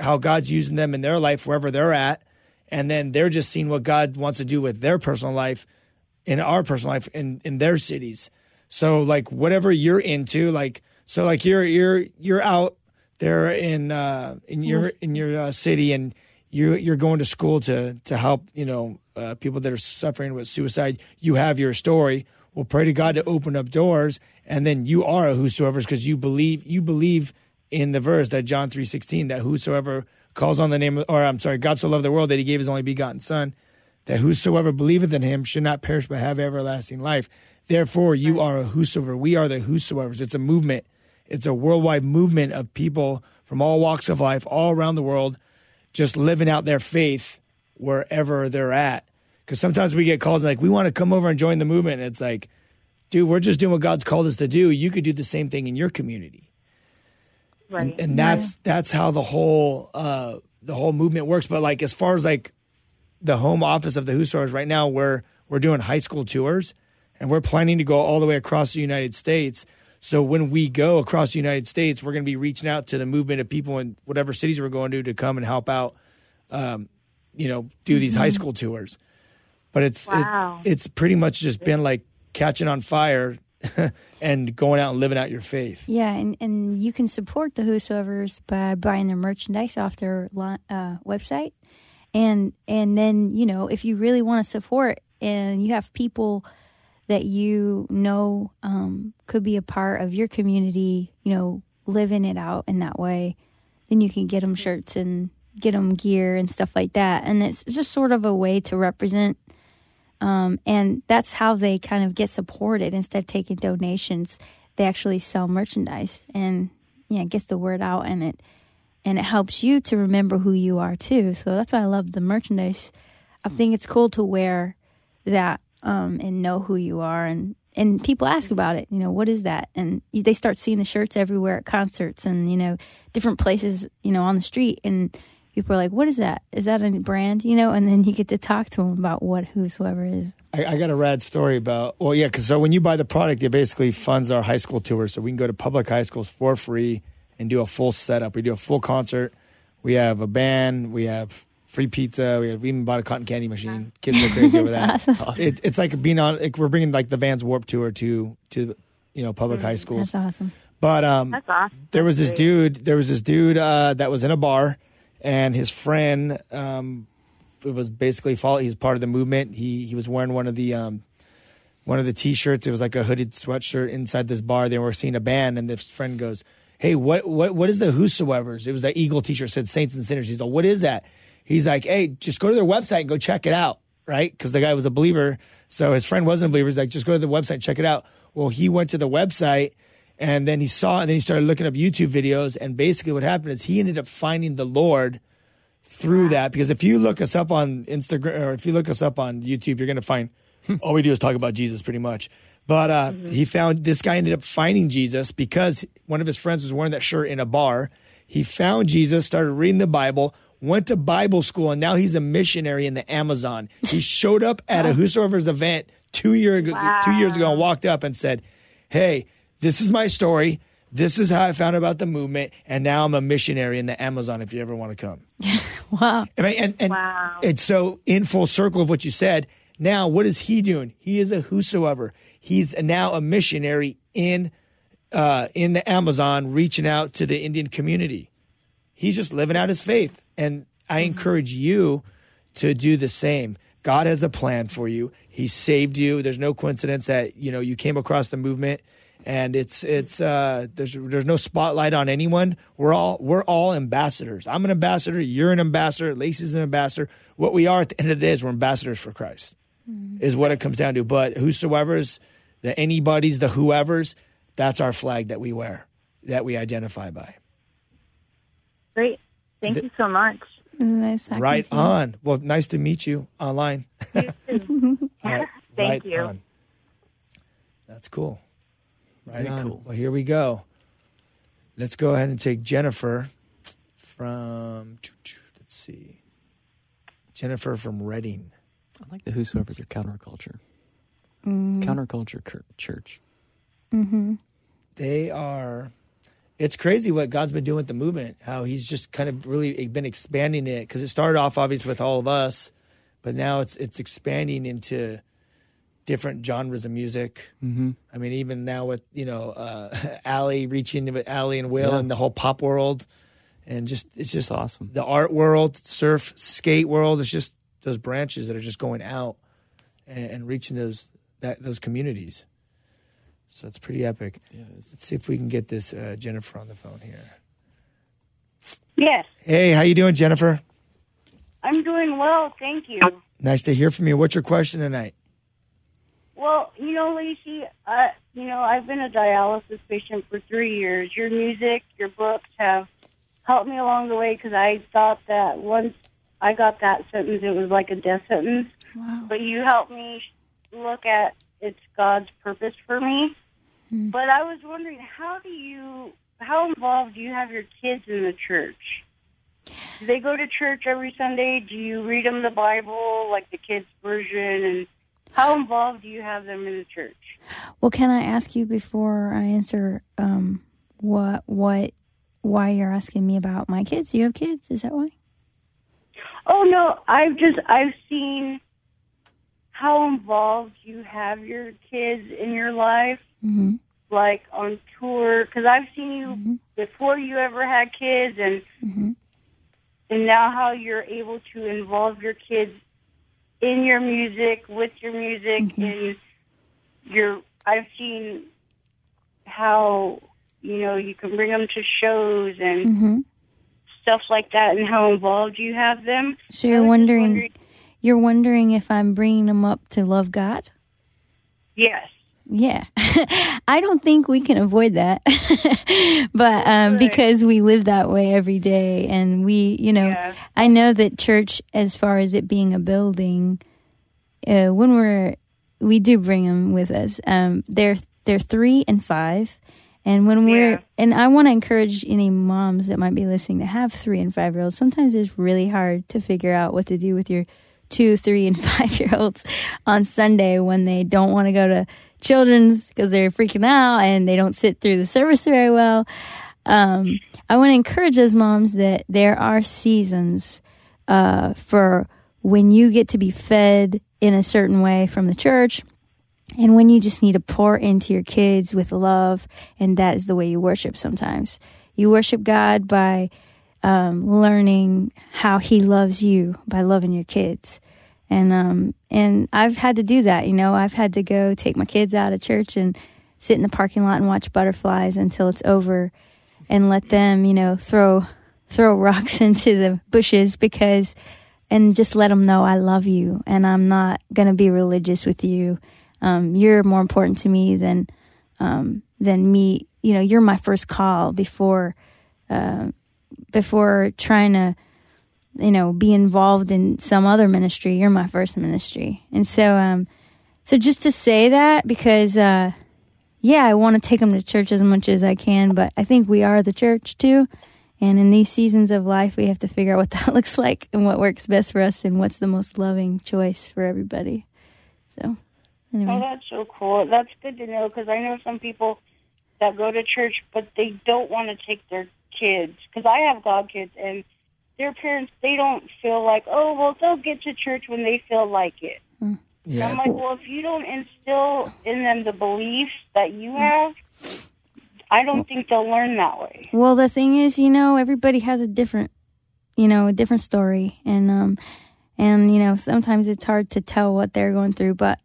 how God's using them in their life wherever they're at, and then they're just seeing what God wants to do with their personal life in our personal life in in their cities. So like whatever you're into, like so like you're you're you're out there in uh in your in your uh, city and you you're going to school to to help you know uh, people that are suffering with suicide. You have your story. Well, pray to God to open up doors, and then you are a whosoever's because you believe you believe in the verse that John three sixteen that whosoever calls on the name of, or I'm sorry, God so loved the world that He gave His only begotten Son that whosoever believeth in him should not perish but have everlasting life. Therefore, you are a whosoever. We are the whosoever's. It's a movement. It's a worldwide movement of people from all walks of life, all around the world, just living out their faith wherever they're at. Because sometimes we get calls like, we want to come over and join the movement. And it's like, dude, we're just doing what God's called us to do. You could do the same thing in your community Right. and, and that's that's how the whole uh the whole movement works but like as far as like the home office of the Whosoevers right now we're we're doing high school tours and we're planning to go all the way across the United States so when we go across the United States we're going to be reaching out to the movement of people in whatever cities we're going to to come and help out um you know do these high school tours. But it's Wow. it's it's pretty much just been like catching on fire and going out and living out your faith. Yeah, and, and you can support the Whosoevers by buying their merchandise off their uh, website, and and then you know if you really want to support and you have people that you know um, could be a part of your community, you know, living it out in that way, then you can get them shirts and get them gear and stuff like that, and it's just sort of a way to represent um, and that's how they kind of get supported. Instead of taking donations they actually sell merchandise and yeah it gets the word out and it. And it helps you to remember who you are too. So that's why i love the merchandise. I think it's cool to wear that um, and know who you are and and people ask about it you know what is that and they start seeing the shirts everywhere at concerts and you know different places you know on the street and people are like what is that is that a brand you know and then you get to talk to them about what whosoever is I, I got a rad story about. Well, yeah, because so when you buy the product, it basically funds our high school tour, so we can go to public high schools for free and do a full setup. We do a full concert. We have a band. We have free pizza. We have we even bought a cotton candy machine. Kids go crazy over that. It, it's like being on. Like we're bringing like the Vans Warp Tour to to you know public high schools. that's awesome But um, That's awesome. there was this dude. There was this dude uh, that was in a bar, and his friend um, it was basically follow. He's part of the movement. He he was wearing one of the um, one of the t-shirts. It was like a hooded sweatshirt inside this bar. They were seeing a band, and this friend goes, "Hey, what what what is the Whosoever's?" It was that Eagle t-shirt said Saints and Sinners. He's like, "What is that?" He's like, "Hey, just go to their website and go check it out." right? Because the guy was a believer. So his friend wasn't a believer. He's like, just go to the website, check it out. Well, he went to the website and then he saw, and then he started looking up YouTube videos. And basically, what happened is he ended up finding the Lord through that. Because if you look us up on Instagram or if you look us up on YouTube, you're going to find all we do is talk about Jesus pretty much. But uh, he found this guy ended up finding Jesus because one of his friends was wearing that shirt in a bar. He found Jesus, started reading the Bible, went to Bible school, and now he's a missionary in the Amazon. He showed up at a Whosoever's event two year ago, two years ago and walked up and said, "Hey, this is my story. This is how I found about the movement, and now I'm a missionary in the Amazon. If you ever want to come." Wow. Mean, and and Wow. it's so in full circle of what you said. Now, what is he doing? He is a whosoever. He's now a missionary in uh, in the Amazon, reaching out to the Indian community. He's just living out his faith, and I encourage you to do the same. God has a plan for you. He saved you. There's no coincidence that you know you came across the movement, and it's it's uh, there's there's no spotlight on anyone. We're all we're all ambassadors. I'm an ambassador. You're an ambassador. Lacey's an ambassador. What we are at the end of the day is we're ambassadors for Christ. Is what it comes down to. But whosoever's, the anybody's, the whoever's, that's our flag that we wear, that we identify by. Great. Thank you so much. Nice Right to you. on. Well, nice to meet you online. All right, Thank right you. on. That's cool. Right Very on. cool. Well, here we go. Let's go ahead and take Jennifer from. Let's see. Jennifer from Reading. I like the whosoever's are counterculture. Mm-hmm. Counterculture cur- church. They are. It's crazy what God's been doing with the movement. How He's just kind of really been expanding it because it started off obviously with all of us, but now it's it's expanding into different genres of music. Mm-hmm. I mean, even now with you know uh, Allie reaching with Allie and Will Yeah. and the whole pop world, and just it's just That's awesome. The art world, surf, skate world. It's just those branches that are just going out and, and reaching those that those communities. So it's pretty epic. Yeah, it is. Let's see if we can get this uh, Jennifer on the phone here. Yes, Hey, how you doing, Jennifer? I'm doing well, thank you. Nice to hear from you. What's your question tonight? Well, you know, Lacey, uh, you know, I've been a dialysis patient for three years. Your music, your books have helped me along the way because I thought that once I got that sentence, it was like a death sentence. Wow. But you helped me look at it's God's purpose for me. But I was wondering, how do you, how involved do you have your kids in the church? Do they go to church every Sunday? Do you read them the Bible, like the kids' version? And how involved do you have them in the church? Well, can I ask you before I answer um, what what why you're asking me about my kids? You have kids? Is that why? Oh no, I've just I've seen how involved you have your kids in your life, Mm-hmm. Like on tour. Because I've seen you before you ever had kids, and Mm-hmm. and now how you're able to involve your kids in your music, with your music, in your. I've seen how you know you can bring them to shows and Mm-hmm. stuff like that, and how involved you have them. So you're wondering, wondering- you're wondering if I'm bringing them up to love God? Yes. Yeah, I don't think we can avoid that, but um, because we live that way every day, and we, you know, Yeah. I know that church, as far as it being a building, uh, when we're we do bring them with us. Um, they're they're three and five, and when we're Yeah. and I want to encourage any moms that might be listening to have three and five year olds. Sometimes it's really hard to figure out what to do with your two, three, and five year olds on Sunday when they don't want to go to children's because they're freaking out and they don't sit through the service very well. Um, I want to encourage those moms that there are seasons uh, for when you get to be fed in a certain way from the church and when you just need to pour into your kids with love and that is the way you worship sometimes you worship god by um, learning how he loves you by loving your kids and um, and i've had to do that you know i've had to go take my kids out of church and sit in the parking lot and watch butterflies until it's over and let them you know throw throw rocks into the bushes because and just let them know I love you and I'm not to be religious with you. Um, you're more important to me than um, than me. You know, you're my first call before uh, before trying to you know be involved in some other ministry. You're my first ministry, and so um, so just to say that because uh, yeah, I want to take them to church as much as I can, but I think we are the church too. And in these seasons of life, we have to figure out what that looks like and what works best for us and what's the most loving choice for everybody. So, anyway. Oh, that's so cool. That's good to know because I know some people that go to church, but they don't want to take their kids. Because I have god kids, and their parents, they don't feel like, oh, well, they'll get to church when they feel like it. Mm. Yeah. I'm like, well, if you don't instill in them the beliefs that you have, I don't think they'll learn that way. Well, the thing is, you know, everybody has a different, you know, a different story, and um, and you know, sometimes it's hard to tell what they're going through. But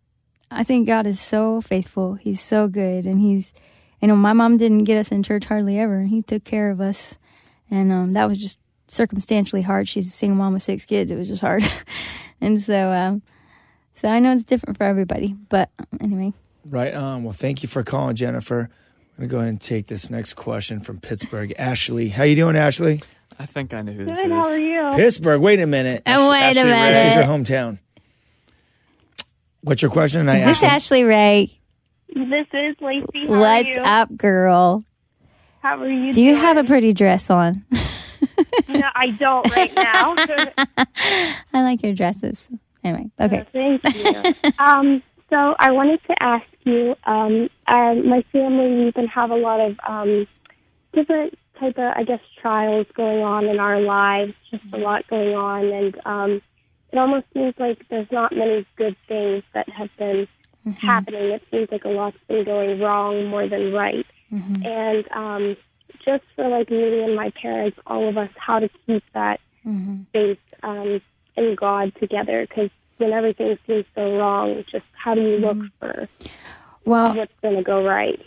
I think God is so faithful. He's so good, and He's, you know, my mom didn't get us in church hardly ever. He took care of us, and um, that was just circumstantially hard. She's a single mom with six kids. It was just hard, and so um, so I know it's different for everybody. But um, anyway, Right on. Well, thank you for calling, Jennifer. I'm gonna go ahead and take this next question from Pittsburgh. Ashley, how you doing, Ashley? I think I know who this Good, is. how are you? Pittsburgh. Wait a minute. Oh, wait a Ashley Ray, minute. This is your hometown. What's your question? I is this Ashley Ray? This is Lacey. How What's are you? up, girl? How are you Do you doing? have a pretty dress on? No, I don't right now. I like your dresses. Anyway, okay. Thank you. um, so I wanted to ask you, um, uh, my family, we've been have a lot of um, different type of, I guess, trials going on in our lives, just a lot going on, and um, it almost seems like there's not many good things that have been happening. It seems like a lot's been going wrong more than right. And um, just for like me and my parents, all of us, how to keep that faith um, in God together because when everything seems so wrong, just how do you look for Well, what's going to go right?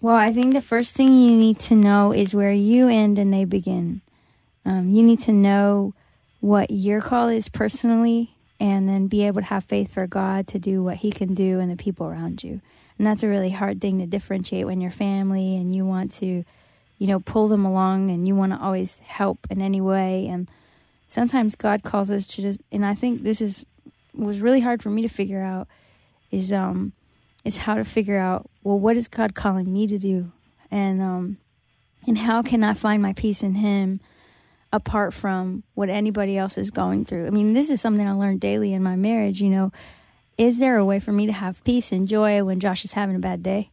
well, I think the first thing you need to know is where you end and they begin. Um, you need to know what your call is personally, and then be able to have faith for God to do what He can do and the people around you. And that's a really hard thing to differentiate when you're family and you want to, you know, pull them along and you want to always help in any way. And sometimes God calls us to just, and I think this is was really hard for me to figure out is um is how to figure out well what is God calling me to do and um and how can I find my peace in Him apart from what anybody else is going through. I mean, this is something I learned daily in my marriage. You know, is there a way for me to have peace and joy when Josh is having a bad day,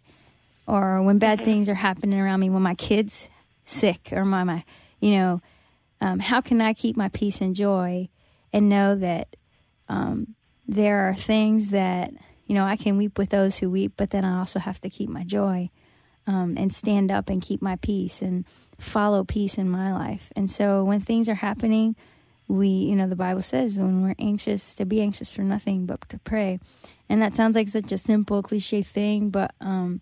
or when bad things are happening around me, when my kid's sick, or my my, you know, um, how can I keep my peace and joy and know that um, there are things that you know I can weep with those who weep, but then I also have to keep my joy um, and stand up and keep my peace and follow peace in my life. And so when things are happening, we, you know, the Bible says when we're anxious to be anxious for nothing but to pray. And that sounds like such a simple cliche thing, but um,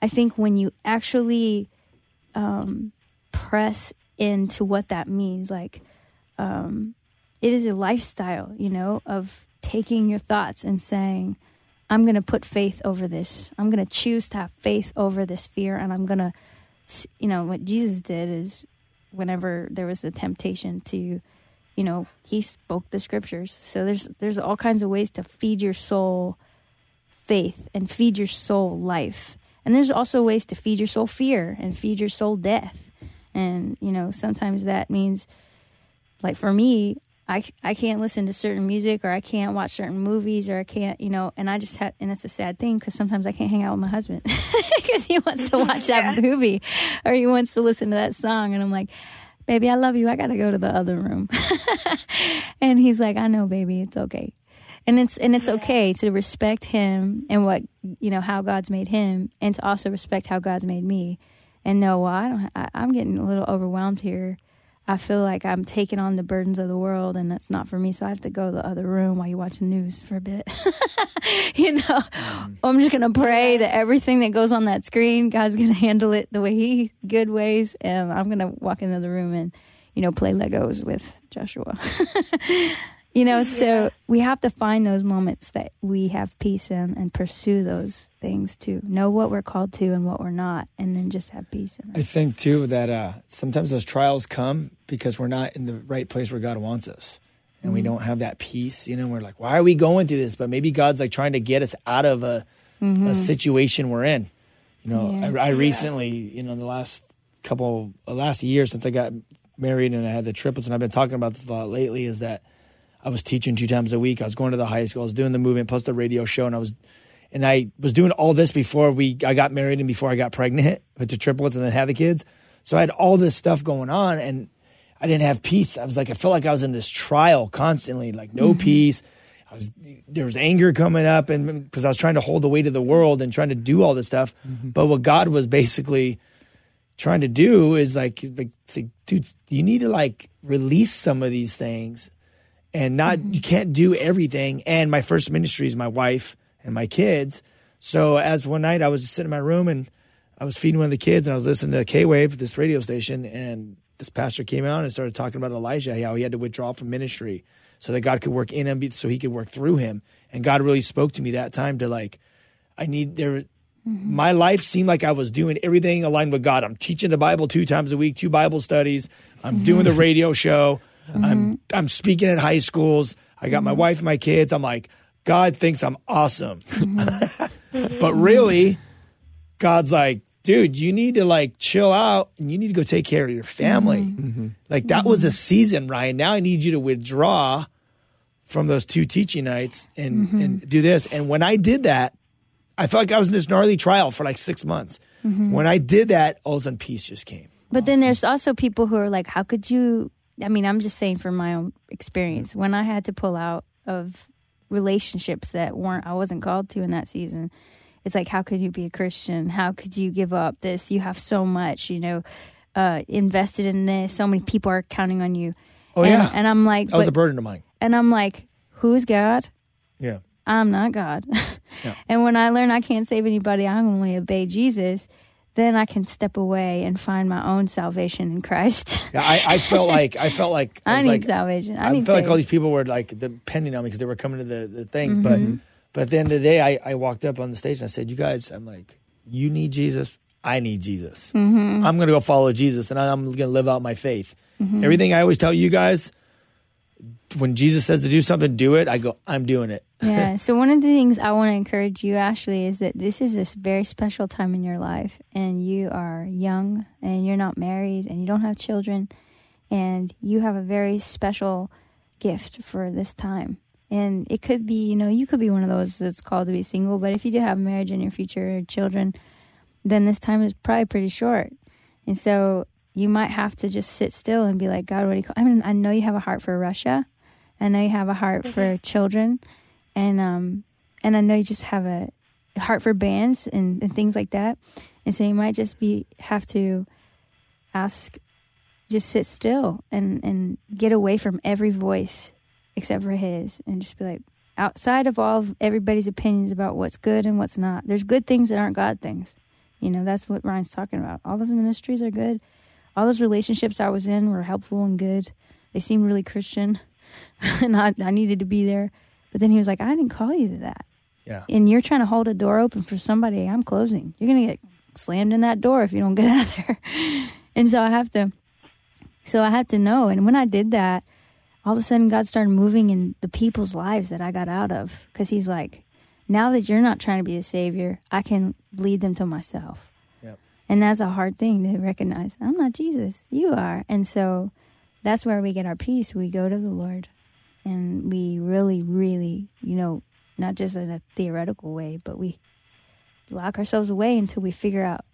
I think when you actually um, press into what that means, like um, it is a lifestyle, you know, of taking your thoughts and saying, I'm going to put faith over this. I'm going to choose to have faith over this fear. And I'm going to, you know, what Jesus did is whenever there was a temptation to, you know, he spoke the scriptures. So there's, there's all kinds of ways to feed your soul faith and feed your soul life. And there's also ways to feed your soul fear and feed your soul death. And, you know, sometimes that means, like for me, I, I can't listen to certain music or I can't watch certain movies or I can't, you know, and I just have, and it's a sad thing because sometimes I can't hang out with my husband because he wants to watch that movie or he wants to listen to that song. And I'm like, baby, I love you. I got to go to the other room. and he's like, I know, baby, it's okay. And it's, and it's okay to respect him and what, you know, how God's made him and to also respect how God's made me and know, well, I don't, I, I'm getting a little overwhelmed here. I feel like I'm taking on the burdens of the world, and that's not for me. So I have to go to the other room while you watch the news for a bit. you know, mm-hmm. I'm just gonna pray that everything that goes on that screen, God's gonna handle it the way He good ways, and I'm gonna walk into the room and you know play Legos with Joshua. You know, so we have to find those moments that we have peace in and pursue those things to know what we're called to and what we're not, and then just have peace in I think too that uh, sometimes those trials come because we're not in the right place where God wants us, and Mm-hmm. we don't have that peace. You know, we're like, why are we going through this? But maybe God's like trying to get us out of a, a situation we're in. You know, Mm-hmm. Yeah. I, I recently, you know, in the last couple, uh, last year since I got married and I had the triplets, and I've been talking about this a lot lately, is that I was teaching two times a week. I was going to the high school. I was doing the movement plus the radio show, and I was, and I was doing all this before we I got married and before I got pregnant with the triplets and then had the kids. So I had all this stuff going on, and I didn't have peace. I was like, I felt like I was in this trial constantly, like no mm-hmm. peace. I was there was anger coming up, and because I was trying to hold the weight of the world and trying to do all this stuff, mm-hmm. but what God was basically trying to do is like, like, say, dude, you need to like release some of these things and not mm-hmm. you can't do everything. And my first ministry is my wife and my kids. So as one night I was just sitting in my room and I was feeding one of the kids and I was listening to K Wave, this radio station, and this pastor came out and started talking about Elijah, how he had to withdraw from ministry so that God could work in him, so he could work through him. And God really spoke to me that time to like, I need there. Mm-hmm. My life seemed like I was doing everything aligned with God. I'm teaching the Bible two times a week, two Bible studies. I'm doing the mm-hmm. radio show. I'm mm-hmm. I'm speaking at high schools. I got my mm-hmm. wife and my kids. I'm like, God thinks I'm awesome. Mm-hmm. but really, God's like, dude, you need to like chill out and you need to go take care of your family. Like that was a season, Ryan. Now I need you to withdraw from those two teaching nights and and do this. And when I did that, I felt like I was in this gnarly trial for like six months. When I did that, all of a sudden peace just came. But then there's also people who are like, how could you? I mean, I'm just saying from my own experience. When I had to pull out of relationships that weren't, I wasn't called to in that season, it's like, how could you be a Christian? How could you give up this? You have so much, you know, uh, invested in this. So many people are counting on you. Oh and, yeah, And I'm like, that was a burden of mine. and I'm like, who's God? Yeah. I'm not God. Yeah. and when I learn I can't save anybody, I only obey Jesus, then I can step away and find my own salvation in Christ. Yeah, I, I felt like I felt like I was need like, salvation. I I, felt like all these people were like depending on me because they were coming to the, the thing. Mm-hmm. But but at the end of the day, I, I walked up on the stage and I said, "You guys, I'm like, you need Jesus. I need Jesus. Mm-hmm. I'm going to go follow Jesus, and I'm going to live out my faith. Mm-hmm. Everything I always tell you guys." When Jesus says to do something, do it. I go, I'm doing it. yeah. So one of the things I want to encourage you, Ashley, is that this is this very special time in your life, and you are young, and you're not married, and you don't have children, and you have a very special gift for this time. And it could be, you know, you could be one of those that's called to be single, but if you do have marriage in your future or children, then this time is probably pretty short. And so you might have to just sit still and be like, God, what do you call? I mean, I know you have a heart for Russia. I know you have a heart for children, and um, and I know you just have a heart for bands and, and things like that. And so you might just be have to ask, just sit still and and get away from every voice except for his, and just be like, outside of all of everybody's opinions about what's good and what's not, there's good things that aren't God things. You know, that's what Ryan's talking about. All those ministries are good. All those relationships I was in were helpful and good. They seemed really Christian, and I, I needed to be there. But then he was like, I didn't call you to that. Yeah. And you're trying to hold a door open for somebody. I'm closing. You're going to get slammed in that door if you don't get out of there. And so I have to, so I had to know. And when I did that, all of a sudden God started moving in the people's lives that I got out of. Because he's like, now that you're not trying to be a savior, I can lead them to myself. Yep. And that's a hard thing to recognize. I'm not Jesus. You are. And so that's where we get our peace. We go to the Lord and we really, really, you know, not just in a theoretical way, but we lock ourselves away until we figure out,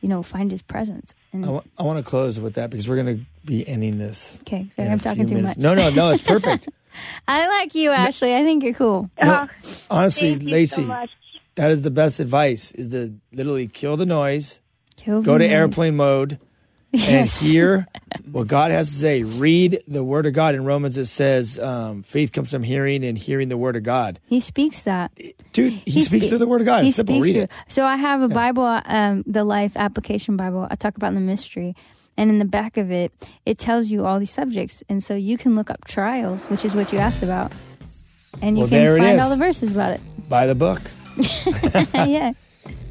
you know, find his presence. And I want, to close with that because we're going to be ending this. okay, sorry, in a I'm talking few too minutes. much. No, no, no, it's perfect. I like you, Ashley. I think you're cool. No, honestly, Thank Lacey, so that is the best advice: is to literally kill the noise, Kill go the to noise. airplane mode, and hear what God has to say. Read the Word of God. In Romans, it says, um, "Faith comes from hearing, and hearing the Word of God." He speaks that. Dude, he, speaks spe- through the Word of God. He It's simple. Read through- it. So I have a Bible, um, the Life Application Bible. I talk about the mystery, And in the back of it, it tells you all these subjects. And so you can look up trials, which is what you asked about. And you Well, can find all the verses about it. Buy the book. yeah.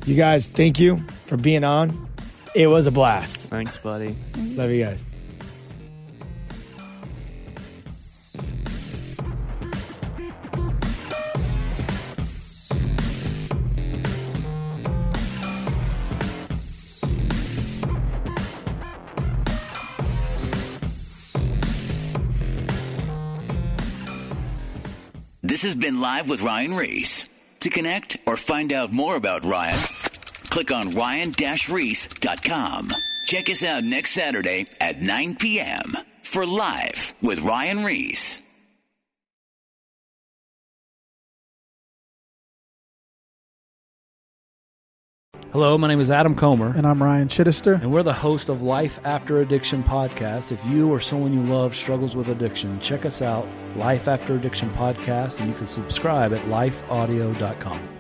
You guys, thank you for being on. It was a blast. Thanks, buddy. Love you guys. This has been Live with Ryan Ries. To connect or find out more about Ryan, click on ryan-reese.com. Check us out next Saturday at 9 p.m. for Live with Ryan Ries. Hello, my name is Adam Comer. And I'm Ryan Chittister. And we're the host of Life After Addiction podcast. If you or someone you love struggles with addiction, check us out, Life After Addiction podcast, and you can subscribe at lifeaudio.com.